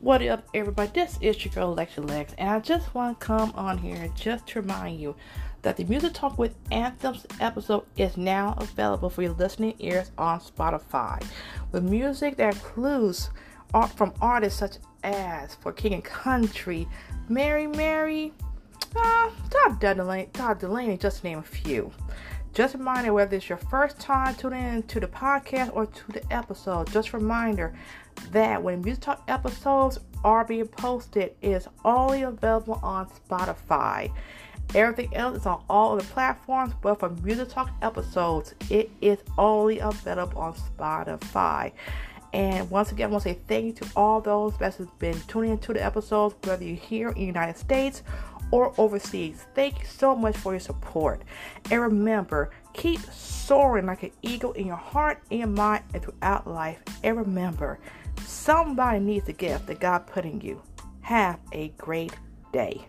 What up, everybody? This is your girl Lexi Lex, and I just want to come on here just to remind you that the Music Talk with Anthems episode is now available for your listening ears on Spotify, with music that includes art from artists such as For King and Country, Mary Mary, uh, Todd Dulaney, Todd Dulaney, just to name a few. Just a reminder whether it's your first time tuning in to the podcast or to the episode, just a reminder that when Music Talk episodes are being posted, it is only available on Spotify. Everything else is on all the platforms, but for Music Talk episodes, it is only available on Spotify. And once again, I want to say thank you to all those that have been tuning into the episodes, whether you're here in the United States or overseas. Thank you so much for your support. And remember, keep soaring like an eagle in your heart and mind and throughout life. And remember, somebody needs the gift that God put in you. Have a great day.